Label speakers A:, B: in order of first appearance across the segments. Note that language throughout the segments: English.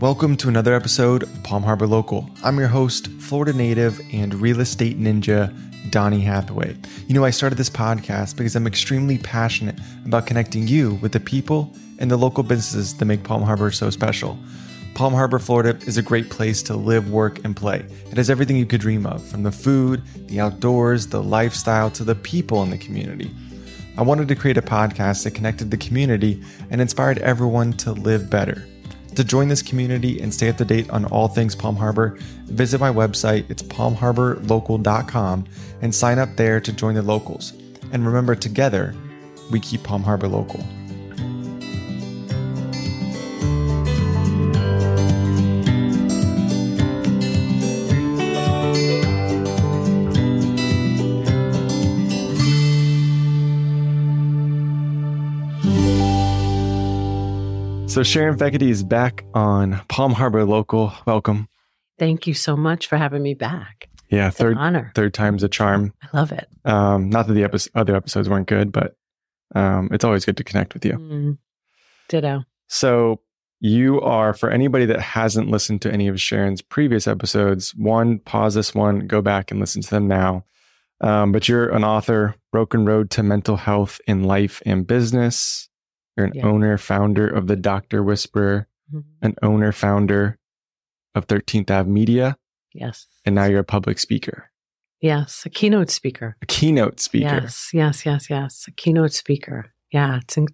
A: Welcome to another episode of Palm Harbor Local. I'm your host, Florida native and real estate ninja, Donnie Hathaway. You know, I started this podcast because I'm extremely passionate about connecting you with the people and the local businesses that make Palm Harbor so special. Palm Harbor, Florida is a great place to live, work, and play. It has everything you could dream of from the food, the outdoors, the lifestyle, to the people in the community. I wanted to create a podcast that connected the community and inspired everyone to live better. To join this community and stay up to date on all things Palm Harbor, visit my website, it's palmharborlocal.com, and sign up there to join the locals. And remember, together, we keep Palm Harbor local. So Sharon Fekete is back on Palm Harbor Local. Welcome.
B: Thank you so much for having me back.
A: Yeah,
B: It's
A: third
B: honor.
A: third time's a charm.
B: I love it.
A: Um, not that the epi- other episodes weren't good, but um, it's always good to connect with you.
B: Mm. Ditto.
A: So you are for anybody that hasn't listened to any of Sharon's previous episodes. One, pause this one, go back and listen to them now. Um, but you're an author, Broken Road to Mental Health in Life and Business. You're an
B: Yeah.
A: owner, founder of the Doctor Whisperer,
B: Mhm.
A: an owner, founder of 13th Ave Media,
B: Yes.
A: and now you're a public speaker,
B: Yes. A keynote speaker.
A: a keynote speaker.
B: Yes. Yes. Yes. Yes. A keynote speaker. Yeah. It's in-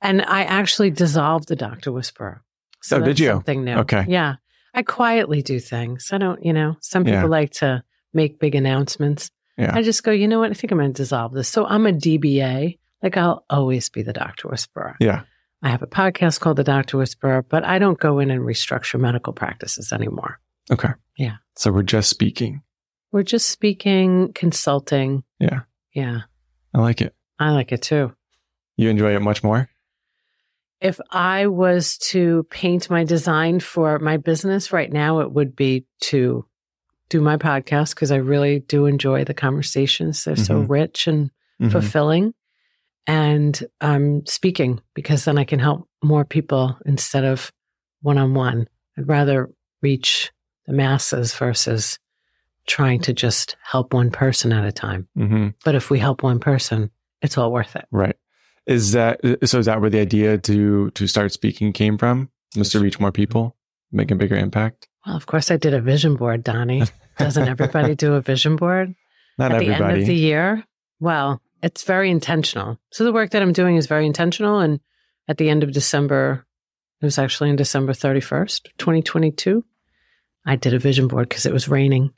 B: and I actually dissolved the Doctor Whisperer.
A: Oh, did you?
B: Something new.
A: Okay.
B: Yeah. I quietly do things. I don't, you know, some people
A: Yeah.
B: like to make big announcements.
A: Yeah.
B: I just go, you know what? I think I'm going to dissolve this. So I'm a DBA. Like I'll always be the Doctor Whisperer.
A: Yeah.
B: I have a podcast called The Doctor Whisperer, but I don't go in and restructure medical practices anymore.
A: Okay.
B: Yeah.
A: So we're just speaking.
B: We're just speaking, consulting.
A: Yeah.
B: Yeah.
A: I like it.
B: I like it too.
A: You enjoy it much more?
B: If I was to paint my design for my business right now, it would be to do my podcast because I really do enjoy the conversations. They're so
A: Mhm.
B: rich and
A: Mhm.
B: fulfilling. And I'm speaking because then I can help more people instead of one on one. I'd rather reach the masses versus trying to just help one person at a time.
A: Mhm.
B: But if we help one person, it's all worth it.
A: Right. Is that so? Is that where the idea to to start speaking came from? Was to reach more people, make a bigger impact?
B: Well, of course, I did a vision board, Donnie. Doesn't everybody do a vision board
A: Not
B: at the end of the year? Well, it's very intentional. So the work that I'm doing is very intentional. And at the end of December, it was actually on December 31st, 2022, I did a vision board because it was raining.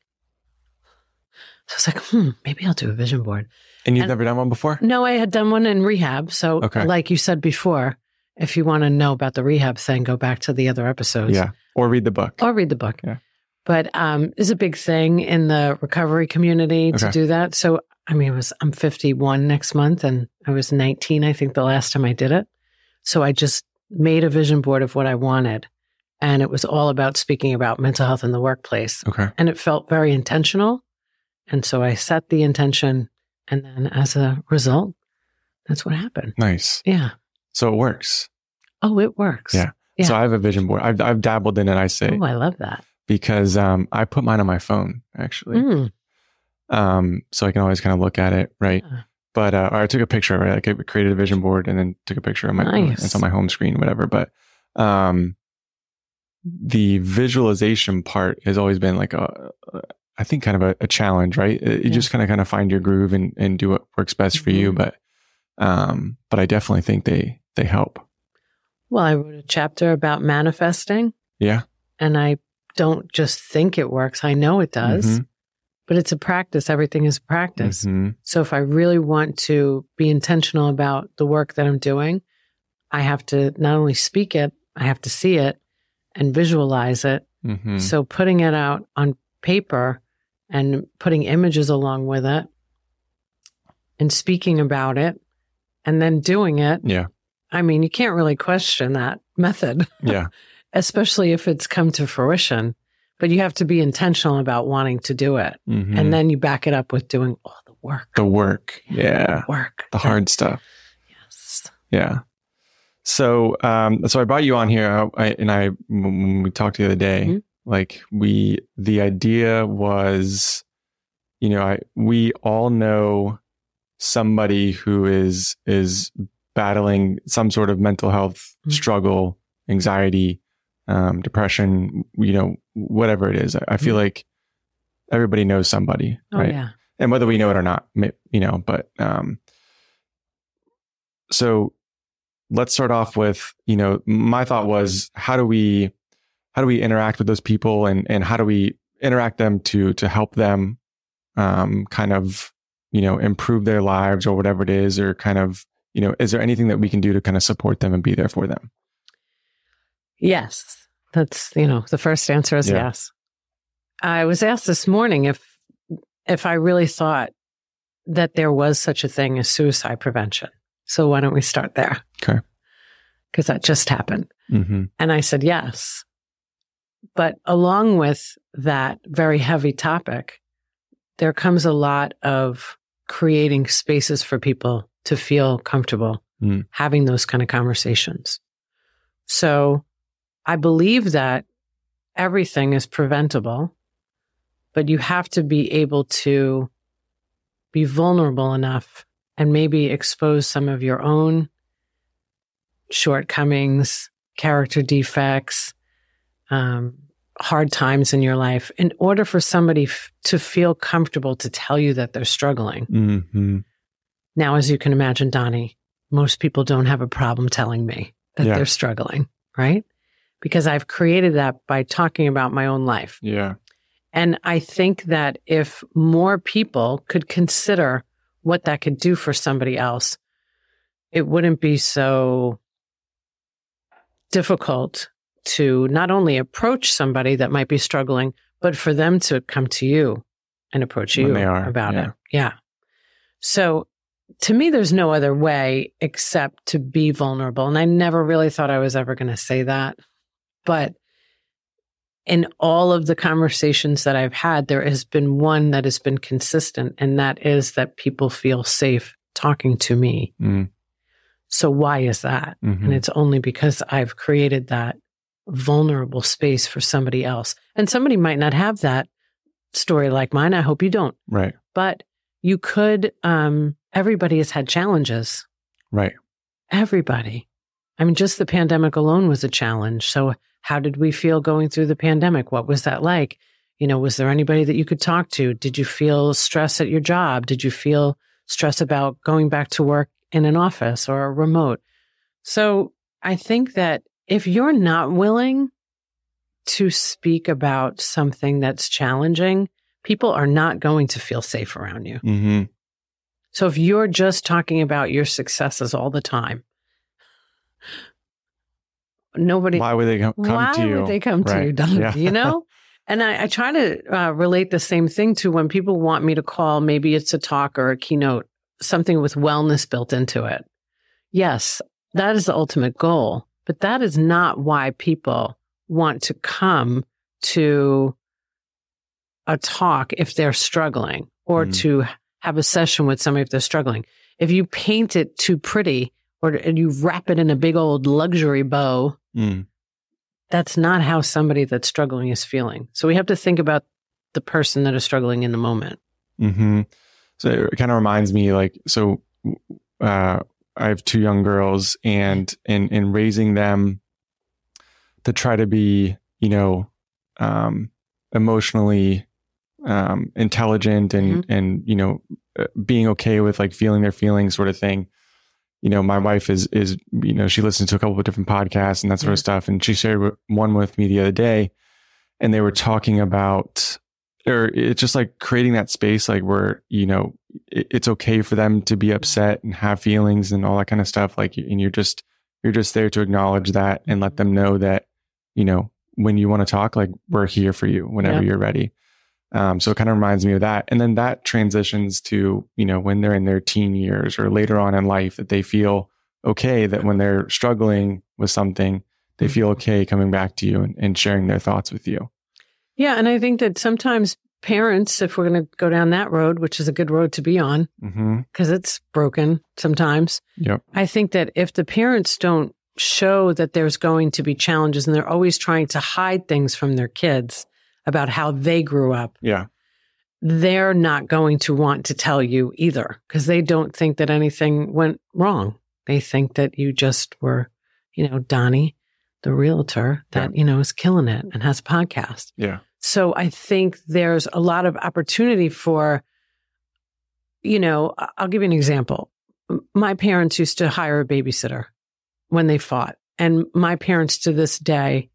B: So I was like, hmm, maybe I'll do a vision board.
A: and you've
B: and-
A: never done one before?
B: No, I had done one in rehab. So,
A: Okay.
B: like you said before, if you want to know about the rehab thing, go back to the other episodes.
A: Yeah. Or read the book.
B: or read the book.
A: Yeah.
B: But um, it's a big thing in the recovery community to do that. So I mean, it was I'm 51 next month, and I was 19, I think, the last time I did it. So I just made a vision board of what I wanted, and it was all about speaking about mental health in the workplace,
A: Okay.
B: and it felt very intentional. And so I set the intention, and then as a result, that's what happened.
A: Nice.
B: Yeah.
A: So it works.
B: Oh, it works.
A: Yeah.
B: Yeah.
A: So I have a vision board. I've I've dabbled in it. I say
B: Oh, I love that.
A: because um I put mine on my phone actually.
B: Mm,
A: Um so I can always kind of look at it. Right.
B: yeah.
A: But uh, or I took a picture, right? Like I created a vision board and then took a picture of my
B: Nice.
A: it's on my home screen, whatever. But um, the visualization part has always been like a, I think, kind of a, a challenge, right? You
B: Yeah.
A: just kind of kind of find your groove and and do what works best for you.
B: Mhm.
A: But um, but I definitely think they they help.
B: Well, I wrote a chapter about manifesting.
A: Yeah.
B: And I don't just think it works, I know it does,
A: Mhm.
B: But it's a practice. Everything is a practice.
A: Mhm.
B: So if I really want to be intentional about the work that I'm doing, I have to not only speak it, I have to see it and visualize it.
A: Mhm.
B: So putting it out on paper and putting images along with it and speaking about it and then doing it.
A: Yeah.
B: I mean, you can't really question that method,
A: Yeah.
B: especially if it's come to fruition. But you have to be intentional about wanting to do it.
A: Mhm.
B: And then you back it up with doing all the work.
A: the work. Yeah.
B: Work.
A: The hard stuff.
B: Yes.
A: Yeah. So, um, so I brought you on here, I, and I when we talked the other day,
B: Mhm.
A: like we, the idea was, you know, I we all know somebody who is is battling some sort of mental health
B: Mhm.
A: struggle, anxiety, um, depression, you know, whatever it is. I, I feel like everybody knows somebody,
B: Oh
A: right?
B: yeah.
A: and whether we know it or not, you know, but um, so let's start off with, you know, my thought was how do we, how do we interact with those people and, and how do we interact them to, to help them, um, kind of, you know, improve their lives or whatever it is, or kind of, you know, is there anything that we can do to kind of support them and be there for them?
B: Yes. That's, you know, the first answer is
A: Yeah.
B: yes. I was asked this morning if if I really thought that there was such a thing as suicide prevention. So why don't we start there?
A: Okay.
B: Because that just happened.
A: Mm-hmm.
B: And I said yes. But along with that very heavy topic, there comes a lot of creating spaces for people to feel comfortable
A: Mm.
B: having those kind of conversations. So I believe that everything is preventable, but you have to be able to be vulnerable enough and maybe expose some of your own shortcomings, character defects, um, hard times in your life in order for somebody f- to feel comfortable to tell you that they're struggling.
A: Mm-hmm.
B: Now, as you can imagine, Donnie, most people don't have a problem telling me that
A: Yeah.
B: they're struggling, right? Because I've created that by talking about my own life.
A: Yeah.
B: And I think that if more people could consider what that could do for somebody else, it wouldn't be so difficult to not only approach somebody that might be struggling, but for them to come to you and approach you
A: they are,
B: about
A: yeah.
B: it. Yeah. So to me, there's no other way except to be vulnerable. And I never really thought I was ever going to say that. But in all of the conversations that I've had, there has been one that has been consistent, and that is that people feel safe talking to me.
A: Mm.
B: So, why is that?
A: Mhm.
B: And it's only because I've created that vulnerable space for somebody else. And somebody might not have that story like mine. I hope you don't.
A: Right.
B: But you could, um, everybody has had challenges.
A: Right.
B: Everybody. I mean, just the pandemic alone was a challenge. So, how did we feel going through the pandemic? What was that like? You know, was there anybody that you could talk to? Did you feel stress at your job? Did you feel stress about going back to work in an office or remote? So, I think that if you're not willing to speak about something that's challenging, people are not going to feel safe around you.
A: Mm-hmm.
B: So if you're just talking about your successes all the time, nobody,
A: Why would they come, come
B: why
A: to you?
B: would they come to you, Don?
A: Yeah.
B: You know? And I, I try to uh, relate the same thing to when people want me to call, maybe it's a talk or a keynote, something with wellness built into it. Yes, that is the ultimate goal, but that is not why people want to come to a talk if they're struggling or
A: Mm.
B: to have a session with somebody if they're struggling. If you paint it too pretty or and you wrap it in a big old luxury bow,
A: Mm.
B: that's not how somebody that's struggling is feeling. So we have to think about the person that is struggling in the moment.
A: hmm So it kind of reminds me, like, so uh, I have two young girls, and in in raising them to try to be, you know, um, emotionally um, intelligent and and you know, uh, being okay with like feeling their feelings, sort of thing. You know, my wife is is you know she listens to a couple of different podcasts and that sort
B: Yeah.
A: of stuff, and she shared one with me the other day, and they were talking about or it's just like creating that space like where you know it, it's okay for them to be mm-hmm. upset and have feelings and all that kind of stuff like and you're just you're just there to acknowledge that and let them know that you know when you want to talk like we're here for you whenever
B: Yeah.
A: you're ready um, so it kind of reminds me of that and then that transitions to you know when they're in their teen years or later on in life that they feel okay that when they're struggling with something they feel okay coming back to you and, and sharing their thoughts with you
B: Yeah. And I think that sometimes parents, if we're going to go down that road, which is a good road to be on because it's broken sometimes,
A: Yep.
B: I think that if the parents don't show that there's going to be challenges and they're always trying to hide things from their kids about how they grew up,
A: Yeah.
B: they're not going to want to tell you either because they don't think that anything went wrong. They think that you just were, you know, Donnie, the realtor that, you know, is killing it and has a podcast.
A: Yeah.
B: So I think there's a lot of opportunity for, you know, I'll give you an example. My parents used to hire a babysitter when they fought. And my parents to this day,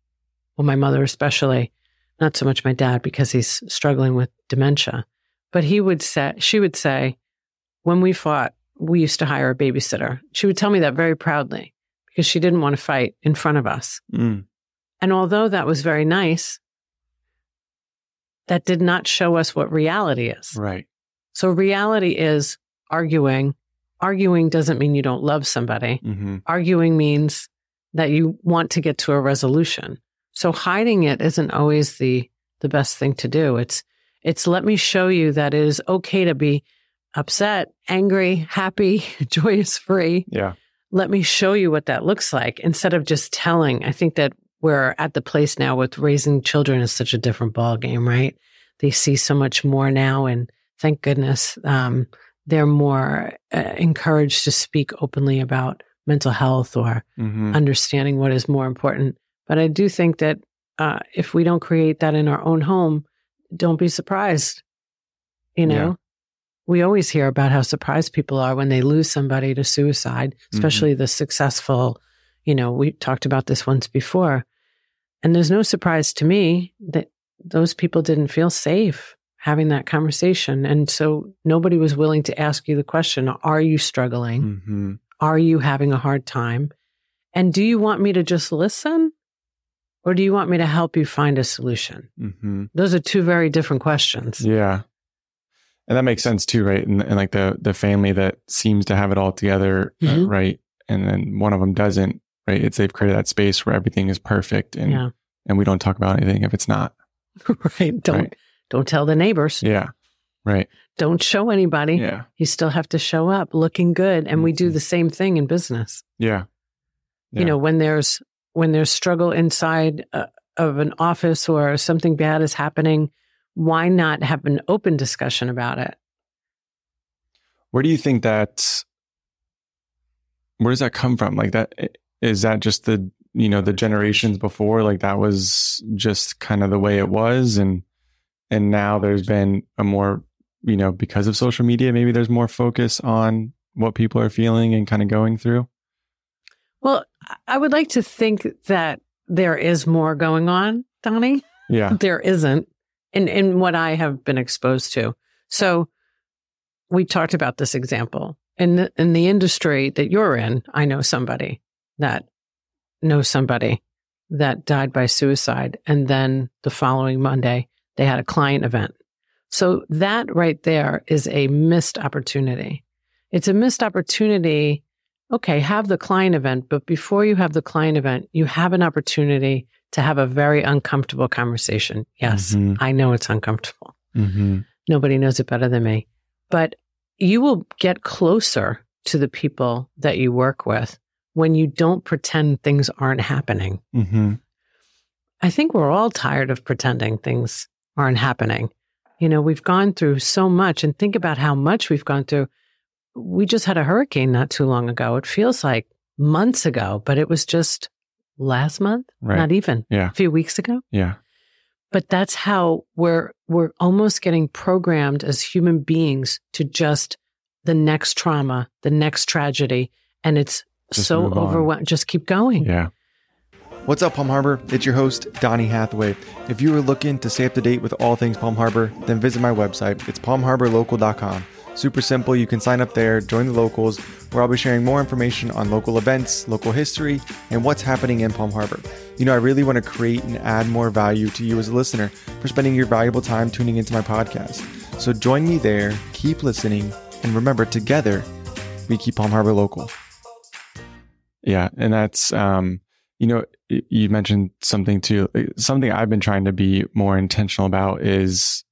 B: well, my mother especially, not so much my dad because he's struggling with dementia, but he would say, she would say, when we fought, we used to hire a babysitter. She would tell me that very proudly because she didn't want to fight in front of us.
A: Mm.
B: And although that was very nice, that did not show us what reality is.
A: Right.
B: So reality is arguing. Arguing doesn't mean you don't love somebody.
A: Mm-hmm.
B: Arguing means that you want to get to a resolution. So hiding it isn't always the the best thing to do. It's it's let me show you that it is okay to be upset, angry, happy, joyous, free
A: Yeah.
B: let me show you what that looks like instead of just telling. I think that we're at the place now with raising children is such a different ball game, right? They see so much more now, and thank goodness um, they're more uh, encouraged to speak openly about mental health or
A: Mm-hmm.
B: understanding what is more important. But I do think that uh, if we don't create that in our own home, don't be surprised. You know,
A: Yeah.
B: we always hear about how surprised people are when they lose somebody to suicide, especially the successful. You know, we talked about this once before. And there's no surprise to me that those people didn't feel safe having that conversation. And so nobody was willing to ask you the question Are you struggling?
A: Mm-hmm.
B: Are you having a hard time? And do you want me to just listen? Or do you want me to help you find a solution?
A: Mm-hmm.
B: Those are two very different questions.
A: Yeah. And that makes sense too, right? And, and like the the family that seems to have it all together, uh,
B: Mhm.
A: right? And then one of them doesn't, right? It's they've created that space where everything is perfect, and
B: Yeah.
A: and we don't talk about anything if it's not.
B: right. Don't
A: Right.
B: don't tell the neighbors.
A: Yeah. Right.
B: Don't show anybody.
A: Yeah.
B: You still have to show up looking good. And we do
A: Mhm.
B: the same thing in business.
A: Yeah. Yeah.
B: You know, when there's when there's struggle inside uh, of an office or something bad is happening, why not have an open discussion about it?
A: Where do you think that? Where does that come from? Like that is that just the you know the generations before? Like that was just kind of the way it was, and and now there's been a more you know because of social media, maybe there's more focus on what people are feeling and kind of going through.
B: Well, I would like to think that there is more going on, Donnie.
A: Yeah.
B: There isn't in, in what I have been exposed to. So we talked about this example. In the, in the industry that you're in, I know somebody that knows somebody that died by suicide. And then the following Monday, they had a client event. So that right there is a missed opportunity. It's a missed opportunity okay, have the client event, but before you have the client event, you have an opportunity to have a very uncomfortable conversation. Yes,
A: Mhm.
B: I know it's uncomfortable.
A: Mm-hmm.
B: Nobody knows it better than me. But you will get closer to the people that you work with when you don't pretend things aren't happening.
A: Mm-hmm.
B: I think we're all tired of pretending things aren't happening. You know, we've gone through so much and think about how much we've gone through. We just had a hurricane not too long ago. It feels like months ago, but it was just last month,
A: Right.
B: not even
A: Yeah.
B: a few weeks ago.
A: Yeah.
B: But that's how we're we're almost getting programmed as human beings to just the next trauma, the next tragedy, and it's
A: Just
B: so
A: move on.
B: overwhelming. Just keep going.
A: Yeah. What's up, Palm Harbor? It's your host, Donnie Hathaway. If you are looking to stay up to date with all things Palm Harbor, then visit my website. It's palmharborlocal.com. Super simple. You can sign up there, join the locals, where I'll be sharing more information on local events, local history, and what's happening in Palm Harbor. You know, I really want to create and add more value to you as a listener for spending your valuable time tuning into my podcast. So join me there, keep listening, and remember, together, we keep Palm Harbor local. Yeah, and that's um, you know, you mentioned something too. Something I've been trying to be more intentional about is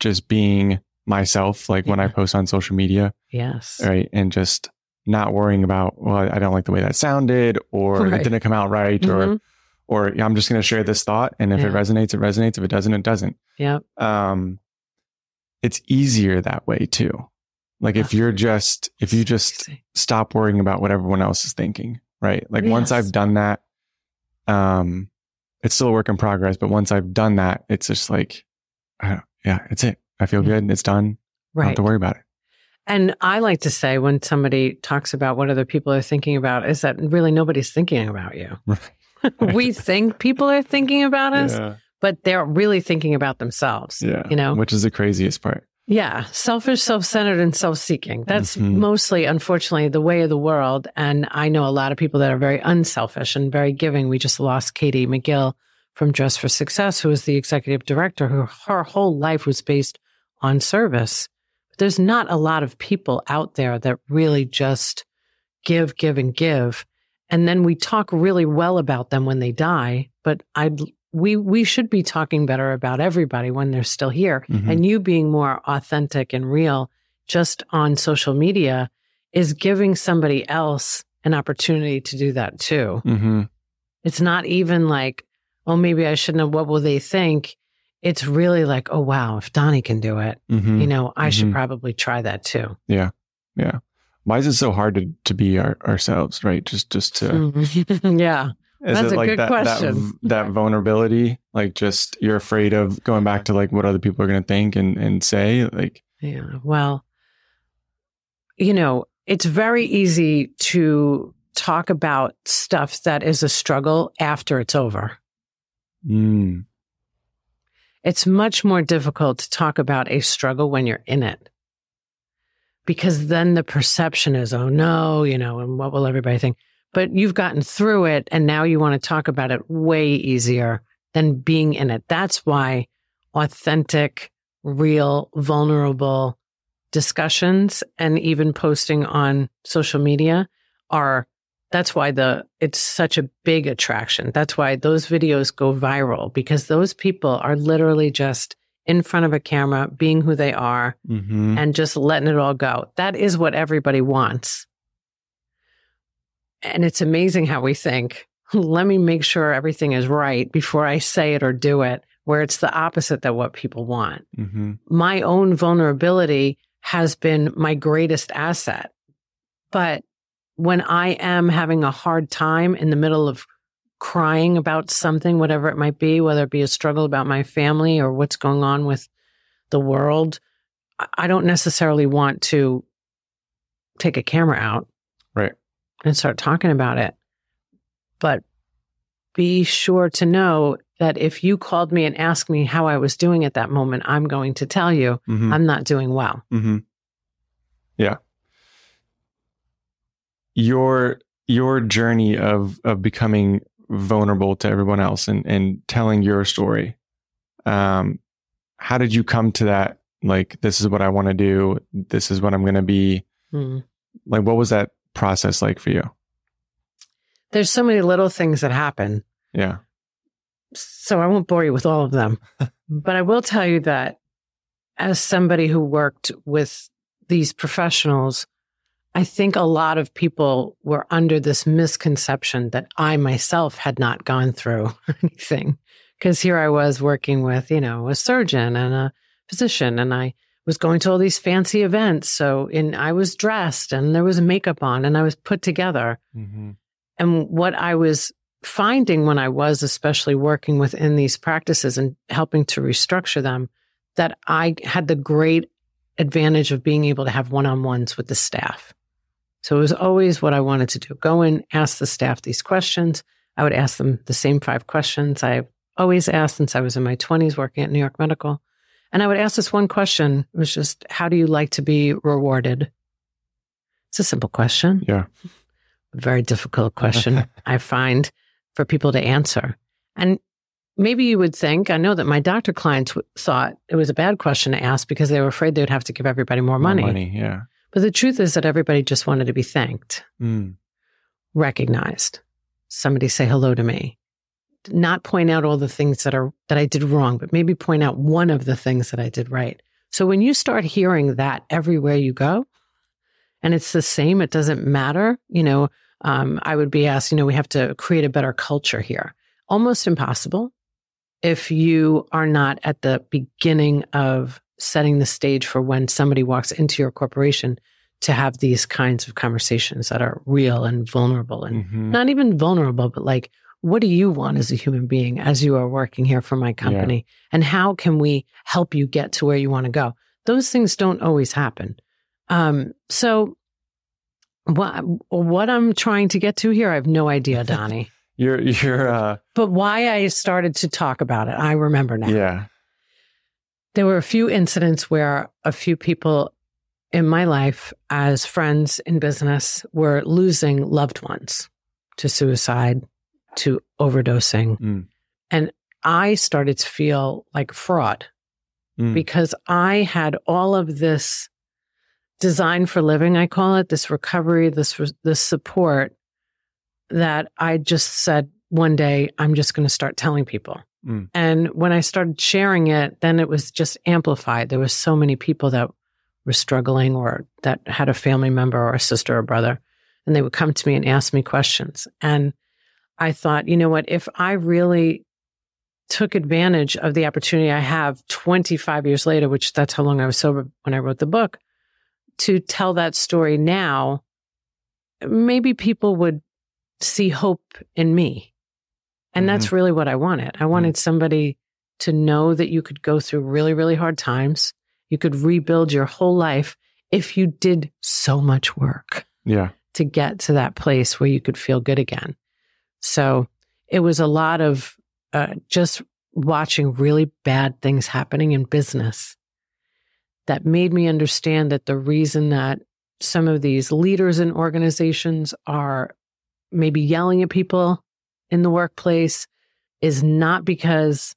A: just being myself. Like when I post on social media,
B: Yes.
A: right, and just not worrying about, well, I don't like the way that sounded or
B: Right.
A: it didn't come out right or,
B: Mhm.
A: or yeah, I'm just going to share this thought. And if it resonates, it resonates. If it doesn't, it doesn't.
B: Yeah.
A: Um, it's easier that way too. Like if you're just, if you just stop worrying about what everyone else is thinking, right? Like once I've done that, um, it's still a work in progress, but once I've done that, it's just like, uh, yeah, it's it. I feel good. It's done. I don't have to worry about it.
B: And I like to say when somebody talks about what other people are thinking about is that really nobody's thinking about you. we think people are thinking about us,
A: Yeah.
B: but they're really thinking about themselves.
A: Yeah.
B: You know?
A: which is the craziest part.
B: Yeah, selfish, self-centered, and self-seeking. That's
A: Mhm.
B: mostly, unfortunately, the way of the world. And I know a lot of people that are very unselfish and very giving. We just lost Katie McGill from Dress for Success, who was the executive director, who her whole life was based on service. But there's not a lot of people out there that really just give, give, and give. And then we talk really well about them when they die. But I'd we, we should be talking better about everybody when they're still here.
A: Mhm.
B: And you being more authentic and real just on social media is giving somebody else an opportunity to do that too.
A: Mm-hmm.
B: It's not even like, oh, maybe I shouldn't have. What will they think? It's really like, oh, wow, if Donnie can do it,
A: Mm-hmm.
B: you know, I should
A: Mhm.
B: probably try that too.
A: Yeah. Yeah. Why is it so hard to, to be our, ourselves, right? Just, just to,
B: Mhm. yeah.
A: is
B: That's
A: it
B: a
A: like
B: good
A: that,
B: question.
A: That, that vulnerability, like just you're afraid of going back to like what other people are going to think and, and say like,
B: Yeah. Well, you know, it's very easy to talk about stuff that is a struggle after it's over.
A: mm,
B: It's much more difficult to talk about a struggle when you're in it. Because then the perception is, oh no, you know, and what will everybody think? But you've gotten through it and now you want to talk about it way easier than being in it. That's why authentic, real, vulnerable discussions and even posting on social media are that's why the it's such a big attraction. That's why those videos go viral because those people are literally just in front of a camera being who they are
A: mm-hmm.
B: and just letting it all go. That is what everybody wants. And it's amazing how we think, let me make sure everything is right before I say it or do it, where it's the opposite that what people want.
A: Mm-hmm.
B: My own vulnerability has been my greatest asset. But when I am having a hard time in the middle of crying about something, whatever it might be, whether it be a struggle about my family or what's going on with the world, I- don't necessarily want to take a camera out.
A: Right.
B: And start talking about it. But be sure to know that if you called me and asked me how I was doing at that moment, I'm going to tell you
A: Mm-hmm.
B: I'm not doing well.
A: Mm-hmm. Yeah. Your your journey of of becoming vulnerable to everyone else and and telling your story. Um, how did you come to that? Like, this is what I want to do. This is what I'm going to be.
B: Mm.
A: Like, what was that process like for you?
B: There's so many little things that happen.
A: Yeah.
B: So I won't bore you with all of them. but I will tell you that as somebody who worked with these professionals, I think a lot of people were under this misconception that I myself had not gone through anything. Because here I was working with, you know, a surgeon and a physician, and I was going to all these fancy events. So, in I was dressed and there was makeup on and I was put together.
A: Mm-hmm.
B: And what I was finding when I was especially working within these practices and helping to restructure them, that I had the great advantage of being able to have one on ones with the staff. So it was always what I wanted to do go in, ask the staff these questions. I would ask them the same five questions I always asked since I was in my 20s working at New York Medical. And I would ask this one question. It was just, how do you like to be rewarded? It's a simple question
A: Yeah.
B: very difficult question I find for people to answer. And maybe you would think, I know that my doctor clients w- thought it was a bad question to ask because they were afraid they would have to give everybody more
A: More
B: money.
A: money. Yeah.
B: But the truth is that everybody just wanted to be thanked,
A: Mm.
B: recognized. Somebody say hello to me. Not point out all the things that are that I did wrong, but maybe point out one of the things that I did right. So when you start hearing that everywhere you go, and it's the same. It doesn't matter. You know, um, I would be asked, you know, we have to create a better culture here. Almost impossible if you are not at the beginning of setting the stage for when somebody walks into your corporation to have these kinds of conversations that are real and vulnerable and
A: Mhm.
B: not even vulnerable, but like, what do you want as a human being as you are working here for my company? And how can we help you get to where you want to go? Those things don't always happen. Um, so what, what I'm trying to get to here, I have no idea, Donnie.
A: You're you're uh
B: but why I started to talk about it, I remember now.
A: yeah.
B: There were a few incidents where a few people in my life, as friends in business, were losing loved ones to suicide, to overdosing.
A: Mm.
B: And I started to feel like fraud
A: Mm.
B: because I had all of this design for living, I call it, this recovery, this, this support that I just said one day, I'm just going to start telling people.
A: Mm.
B: And when I started sharing it, then it was just amplified. There was so many people that were struggling or that had a family member or a sister or brother, and they would come to me and ask me questions. And I thought, you know what, if I really took advantage of the opportunity I have 25 years later, which that's how long I was sober when I wrote the book, to tell that story now, maybe people would see hope in me. And that's really what I wanted. I wanted somebody to know that you could go through really, really hard times. You could rebuild your whole life if you did so much work
A: Yeah.
B: to get to that place where you could feel good again. So it was a lot of uh, just watching really bad things happening in business that made me understand that the reason that some of these leaders in organizations are maybe yelling at people in the workplace is not because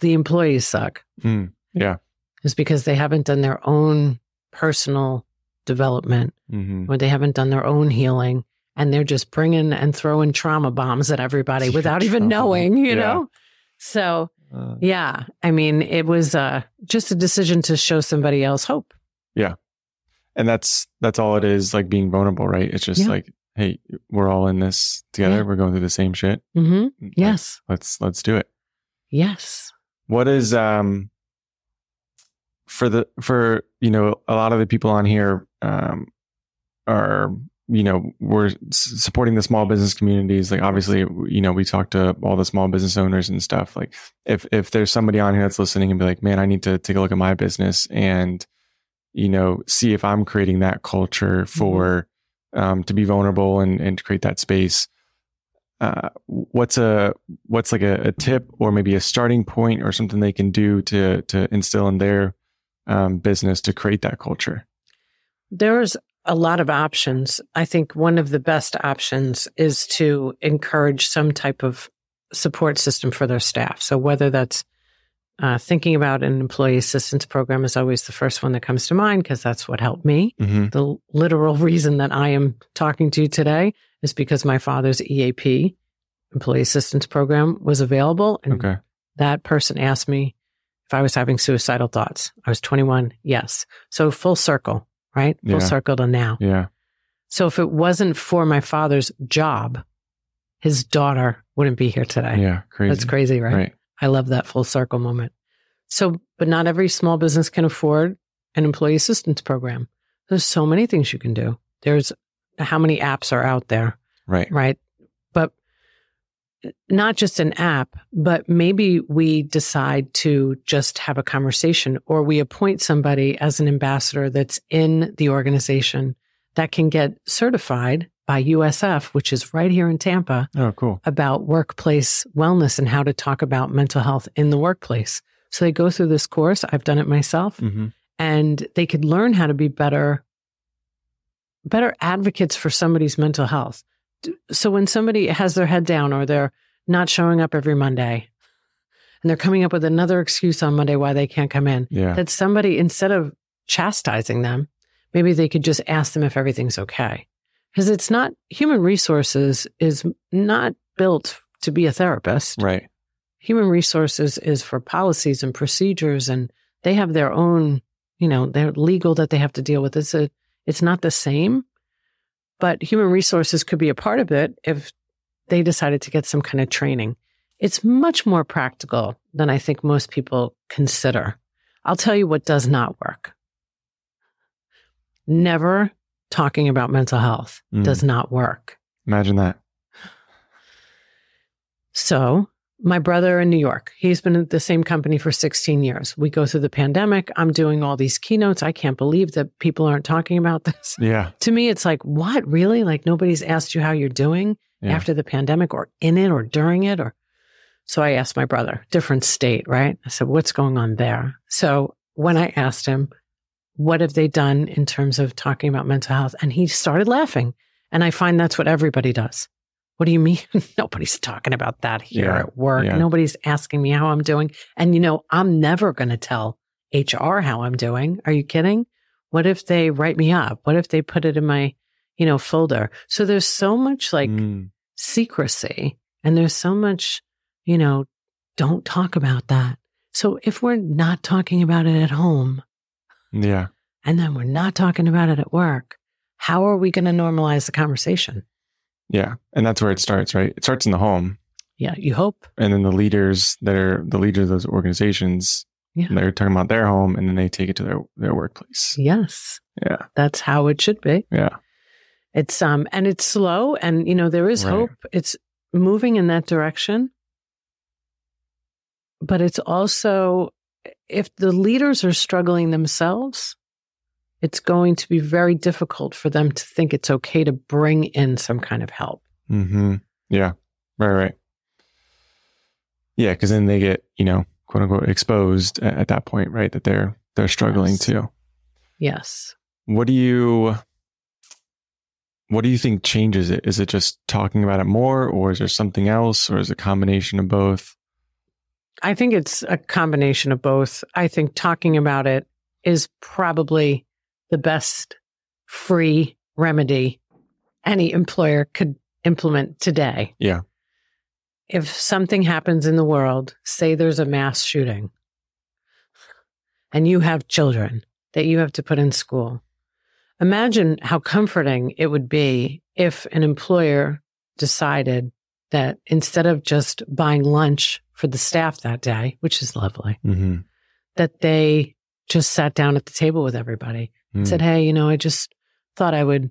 B: the employees suck.
A: Mm. Yeah.
B: It's because they haven't done their own personal development
A: hmm
B: or they haven't done their own healing and they're just bringing and throwing trauma bombs at everybody without even
A: trauma
B: knowing, you
A: Yeah.
B: know? So,
A: Uh,
B: yeah, I mean, it was uh, just a decision to show somebody else hope. Yeah.
A: And that's that's all it is like being vulnerable right it's just
B: Yeah.
A: like hey we're all in this together.
B: Yeah.
A: we're going through the same shit.
B: Hmm
A: Like,
B: Yes.
A: let's let's do it.
B: Yes.
A: what is um for the for you know a lot of the people on here um are you know we're supporting the small business communities. Like obviously you know we talk to all the small business owners and stuff. Like if if there's somebody on here that's listening and be like man i need to take a look at my business and you know see if i'm creating that culture for um to be vulnerable and and to create that space uh, what's a what's like a, a tip or maybe a starting point or something they can do to to instill in their um, business to create that culture
B: There's a lot of options. I think one of the best options is to encourage some type of support system for their staff. So whether that's uh, thinking about an employee assistance program is always the first one that comes to mind because that's what helped me.
A: mm-hmm.
B: The literal reason that I am talking to you today is because my father's EAP, employee assistance program, was available. And
A: okay
B: that person asked me if I was having suicidal thoughts. I was 21. Yes. So full circle, right? Full
A: Yeah.
B: circle to now.
A: yeah
B: So if it wasn't for my father's job, his daughter wouldn't be here today.
A: yeah crazy
B: That's crazy, right?
A: right
B: I love that full circle moment. So, but not every small business can afford an employee assistance program. There's so many things you can do. There's how many apps are out there,
A: right
B: right? But not just an app, but maybe we decide to just have a conversation or we appoint somebody as an ambassador that's in the organization that can get certified by USF, which is right here in Tampa
A: oh cool
B: about workplace wellness and how to talk about mental health in the workplace. So they go through this course. I've done it myself
A: mm-hmm.
B: and they could learn how to be better better advocates for somebody's mental health. So when somebody has their head down or they're not showing up every Monday and they're coming up with another excuse on Monday why they can't come in,
A: yeah
B: that somebody instead of chastising them, maybe they could just ask them if everything's okay. Because it's not human resources is not built to be a therapist.
A: right
B: Human resources is for policies and procedures and they have their own, you know, they're legal that they have to deal with. It's a It's not the same, but human resources could be a part of it if they decided to get some kind of training. It's much more practical than I think most people consider. I'll tell you what does not work. Never talking about mental health
A: Mm.
B: does not work.
A: Imagine that.
B: So, my brother in New York, he's been at the same company for 16 years. We go through the pandemic. I'm doing all these keynotes. I can't believe that people aren't talking about this.
A: Yeah.
B: To me, it's like, what really? Like nobody's asked you how you're doing
A: Yeah.
B: after the pandemic or in it or during it or so I asked my brother, different state, right? I said, what's going on there? So when I asked him, what have they done in terms of talking about mental health? And he started laughing. And I find that's what everybody does. What do you mean? Nobody's talking about that here
A: Yeah,
B: at work.
A: yeah.
B: Nobody's asking me how I'm doing. And you know, I'm never going to tell HR how I'm doing. Are you kidding? What if they write me up? What if they put it in my, you know, folder? So there's so much like
A: Mm.
B: secrecy and there's so much, you know, don't talk about that. So if we're not talking about it at home
A: Yeah.
B: and then we're not talking about it at work, how are we going to normalize the conversation?
A: Yeah. And that's where it starts, right? It starts in the home.
B: Yeah, you hope.
A: And then the leaders that are the leaders of those organizations,
B: Yeah.
A: they're talking about their home and then they take it to their, their workplace.
B: Yes,
A: Yeah.
B: that's how it should be.
A: Yeah.
B: It's um and it's slow and you know there is
A: Right.
B: hope. It's moving in that direction. But it's also if the leaders are struggling themselves, it's going to be very difficult for them to think it's okay to bring in some kind of help.
A: hmm Yeah. Right. Right. Yeah. Cause then they get, you know, quote unquote exposed at, at that point, right? That they're, they're struggling
B: Yes.
A: too.
B: Yes.
A: What do you, what do you think changes it? Is it just talking about it more or is there something else or is it a combination of both?
B: I think it's a combination of both. I think talking about it is probably the best free remedy any employer could implement today.
A: Yeah.
B: If something happens in the world, say there's a mass shooting, and you have children that you have to put in school, imagine how comforting it would be if an employer decided that instead of just buying lunch for the staff that day, which is lovely,
A: Mm-hmm.
B: that they just sat down at the table with everybody, said, Hey, you know, I just thought I would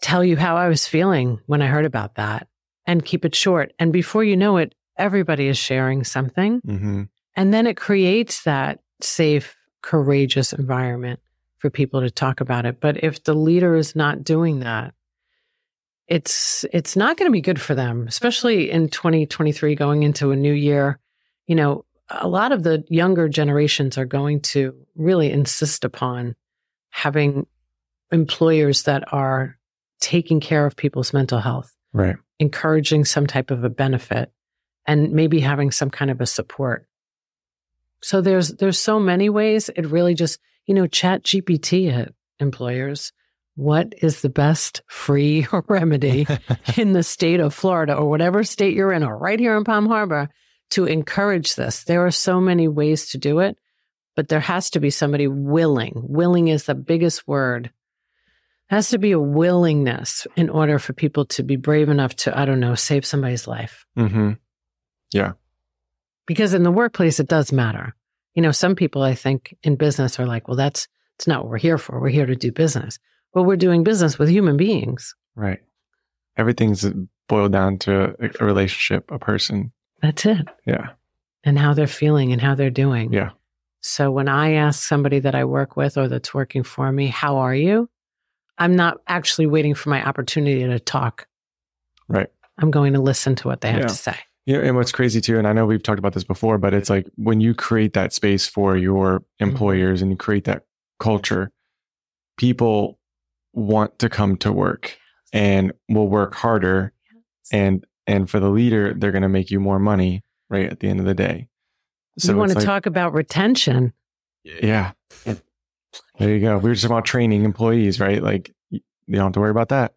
B: tell you how I was feeling when I heard about that and keep it short. And before you know it, everybody is sharing something.
A: hmm
B: And then it creates that safe, courageous environment for people to talk about it. But if the leader is not doing that, it's it's not going to be good for them, especially in 2023 going into a new year. You know, a lot of the younger generations are going to really insist upon having employers that are taking care of people's mental health
A: Right.
B: encouraging some type of a benefit and maybe having some kind of a support. So there's there's so many ways. It really just, you know, ChatGPT at employers. What is the best free remedy in the state of Florida or whatever state you're in or right here in Palm Harbor to encourage this? There are so many ways to do it, but there has to be somebody willing. Willing is the biggest word has to be a willingness in order for people to be brave enough to, I don't know, save somebody's life.
A: Mm-hmm. Yeah.
B: Because in the workplace, it does matter. You know, some people I think in business are like, well, that's, it's not what we're here for. We're here to do business. But we're doing business with human beings.
A: Right. Everything's boiled down to a, relationship, a person.
B: That's it.
A: Yeah.
B: And how they're feeling and how they're doing.
A: Yeah.
B: So when I ask somebody that I work with or that's working for me, how are you? I'm not actually waiting for my opportunity to talk.
A: Right.
B: I'm going to listen to what they have
A: Yeah.
B: to say.
A: Know, and what's crazy too, and I know we've talked about this before, but it's like when you create that space for your mm-hmm. employers and you create that culture, people want to come to work and will work harder and and for the leader, they're gonna make you more money, right, at the end of the day.
B: So, you want to
A: like-
B: talk about retention.
A: Yeah. There you go. We were just about training employees, right? Like you don't have to worry about that.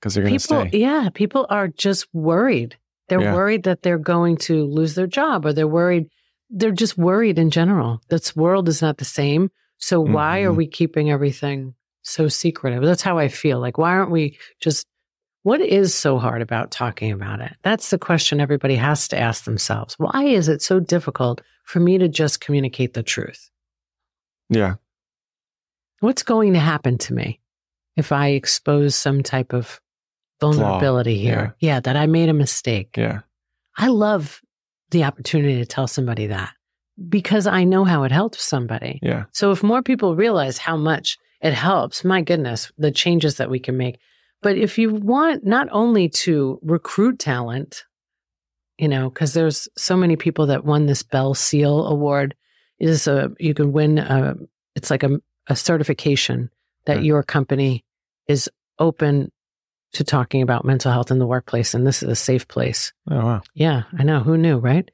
A: Because they're gonna
B: people
A: stay.
B: yeah people are just worried they're
A: Yeah.
B: worried that they're going to lose their job or they're worried they're just worried in general this world is not the same so why are
A: Mhm.
B: we keeping everything so secretive? That's how I feel. Like, why aren't we just, what is so hard about talking about it? That's the question everybody has to ask themselves. Why is it so difficult for me to just communicate the truth?
A: Yeah.
B: What's going to happen to me if I expose some type of vulnerability here? Yeah. yeah, that I made a mistake.
A: Yeah.
B: I love the opportunity to tell somebody that because I know how it helps somebody.
A: Yeah.
B: So if more people realize how much it helps, my goodness, the changes that we can make. But if you want not only to recruit talent, you know, because there's so many people that won this Bell Seal Award, is a you can win a it's like a, a certification that hmm. your company is open to talking about mental health in the workplace, and this is a safe place.
A: Oh wow.
B: Yeah, I know. Who knew, right?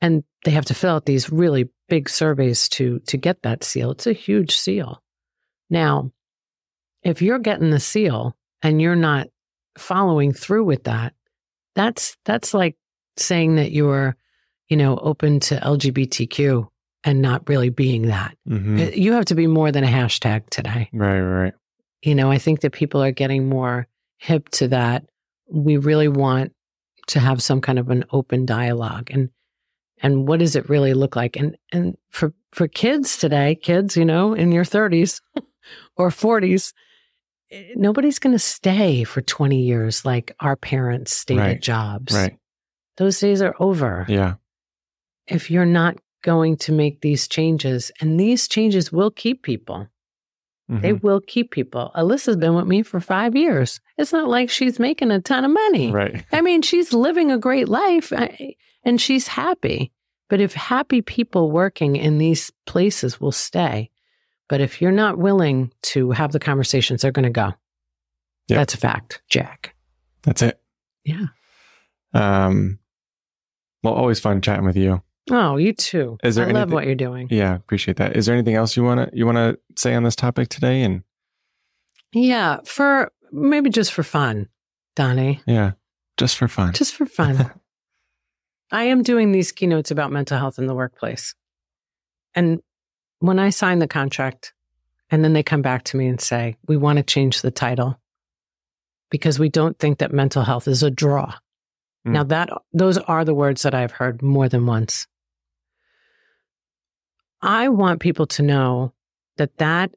B: And they have to fill out these really big surveys to to get that seal. It's a huge seal. Now, if you're getting the seal and you're not following through with that, that's that's like saying that you're, you know, open to LGBTQ and not really being that.
A: Mhm.
B: You have to be more than a hashtag today.
A: Right, right, right.
B: You know, I think that people are getting more hip to that. We really want to have some kind of an open dialogue and and what does it really look like? And and for for kids today, kids, you know, in your 30s or 40s, eh, nobody's going to stay for 20 years like our parents stayed at jobs.
A: Right.
B: Those days are over.
A: Yeah.
B: If you're not going to make these changes, and these changes will keep people. They
A: Mhm.
B: will keep people. Alyssa's been with me for five years. It's not like she's making a ton of money.
A: Right.
B: I mean, she's living a great life and she's happy. But if happy people working in these places will stay, but if you're not willing to have the conversations, they're going to go.
A: Yep.
B: That's a fact, Jack.
A: That's it.
B: Yeah.
A: Um well, always fun chatting with you.
B: Oh, you too.
A: Is there
B: I love what you're doing.
A: Yeah, appreciate that. Is there anything else you wanna you wanna say on this topic today? And
B: Yeah, for maybe just for fun, Donnie.
A: yeah, just for fun.
B: Just for fun. I am doing these keynotes about mental health in the workplace. And when I sign the contract and then they come back to me and say, we want to change the title because we don't think that mental health is a draw.
A: Mm.
B: Now that those are the words that I've heard more than once. I want people to know that that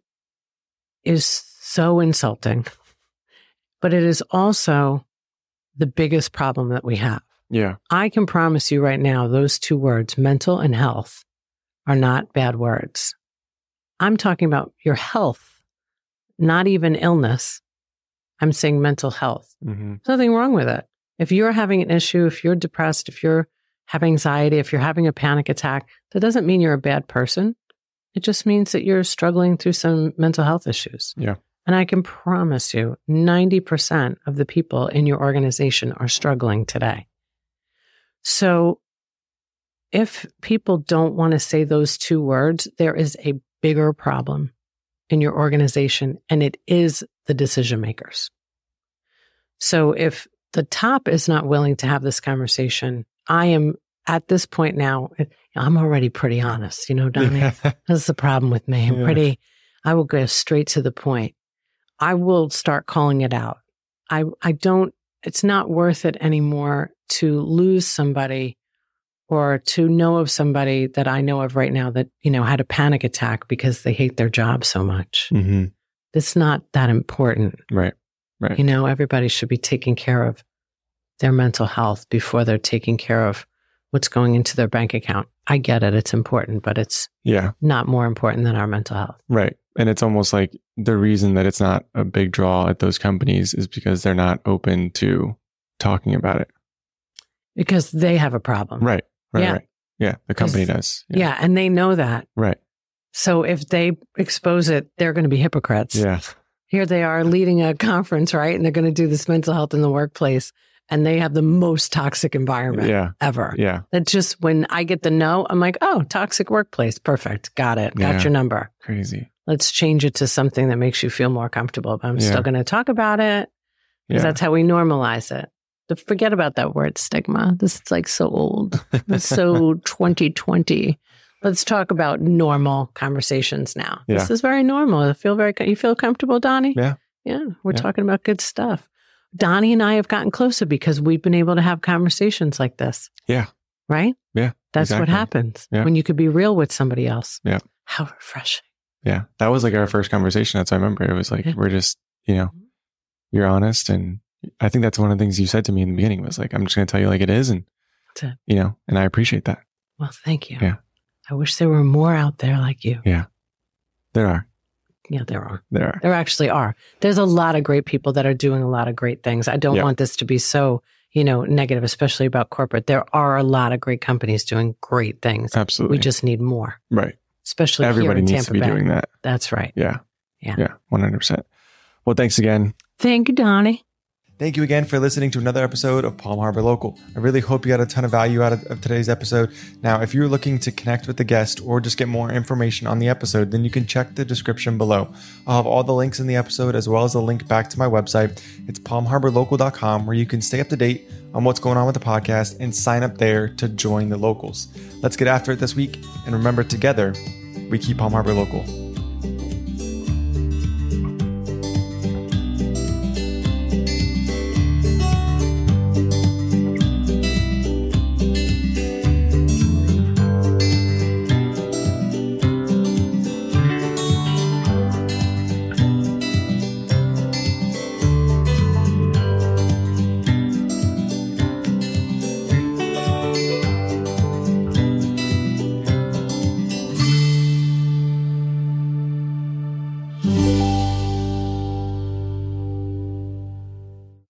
B: is so insulting, but it is also the biggest problem that we have.
A: yeah.
B: I can promise you right now, those two words, mental and health, are not bad words. I'm talking about your health, not even illness. I'm saying mental health.
A: hmm
B: There's nothing wrong with it. If you're having an issue, if you're depressed, if you're have anxiety, if you're having a panic attack, that doesn't mean you're a bad person. It just means that you're struggling through some mental health issues.
A: Yeah.
B: And I can promise you 90% of the people in your organization are struggling today. So if people don't want to say those two words, there is a bigger problem in your organization, and it is the decision makers. So if the top is not willing to have this conversation, I am at this point now, I'm already pretty honest, you know, Donnie. That's the problem with me. I'm
A: Yeah.
B: pretty, I will go straight to the point. I will start calling it out. I, I don't, it's not worth it anymore to lose somebody or to know of somebody that I know of right now that, you know, had a panic attack because they hate their job so much.
A: hmm
B: It's not that important.
A: Right. Right.
B: You know, everybody should be taking care of their mental health before they're taking care of what's going into their bank account. I get it. It's important, but it's
A: Yeah.
B: not more important than our mental health.
A: Right. And it's almost like the reason that it's not a big draw at those companies is because they're not open to talking about it.
B: because they have a problem.
A: Right. Right.
B: Yeah.
A: Right. Yeah. The company does.
B: Yeah. And they know that.
A: Right.
B: So if they expose it, they're going to be hypocrites.
A: Yeah.
B: Here they are leading a conference, right? And they're going to do this mental health in the workplace. And they have the most toxic environment
A: Yeah.
B: ever.
A: Yeah.
B: That just when I get the no, I'm like, oh, toxic workplace. Perfect. Got it. Got
A: Yeah.
B: your number.
A: Crazy.
B: Let's change it to something that makes you feel more comfortable. But I'm
A: Yeah.
B: still going to talk about it
A: Yeah.
B: because that's how we normalize it. Forget about that word stigma. This is like so old. It's so 2020. Let's talk about normal conversations now.
A: Yeah.
B: This is very normal. I feel very. You feel comfortable, Donnie?
A: Yeah.
B: Yeah. We're
A: Yeah.
B: talking about good stuff. Donnie and I have gotten closer because we've been able to have conversations like this.
A: Yeah.
B: Right.
A: Yeah,
B: That's what happens
A: Yeah.
B: when you could be real with somebody else.
A: Yeah.
B: How refreshing.
A: Yeah. That was like our first conversation. That's what I remember. It was like,
B: Yeah.
A: we're just, you know, you're honest. And I think that's one of the things you said to me in the beginning was like, I'm just going to tell you like it is. And,
B: That's it.
A: you know, and I appreciate that.
B: Well, thank you.
A: Yeah.
B: I wish there were more out there like you. Yeah.
A: There are.
B: Yeah, there are.
A: There are.
B: There actually are. There's a lot of great people that are doing a lot of great things. I don't
A: Yeah.
B: want this to be so, you know, negative, especially about corporate. There are a lot of great companies doing great things.
A: Absolutely.
B: We just need more,
A: right.
B: especially
A: Everybody
B: here in
A: needs
B: Tampa
A: to be
B: Bay.
A: doing that.
B: That's right.
A: Yeah.
B: Yeah.
A: Yeah. 100%. Well, thanks again.
B: Thank you, Donnie.
A: Thank you again for listening to another episode of Palm Harbor Local. I really hope you got a ton of value out of, of today's episode. Now, if you're looking to connect with the guest or just get more information on the episode, then you can check the description below. I'll have all the links in the episode as well as a link back to my website. It's palmharborlocal.com where you can stay up to date on what's going on with the podcast and sign up there to join the locals. Let's get after it this week. And remember, together, we keep Palm Harbor local.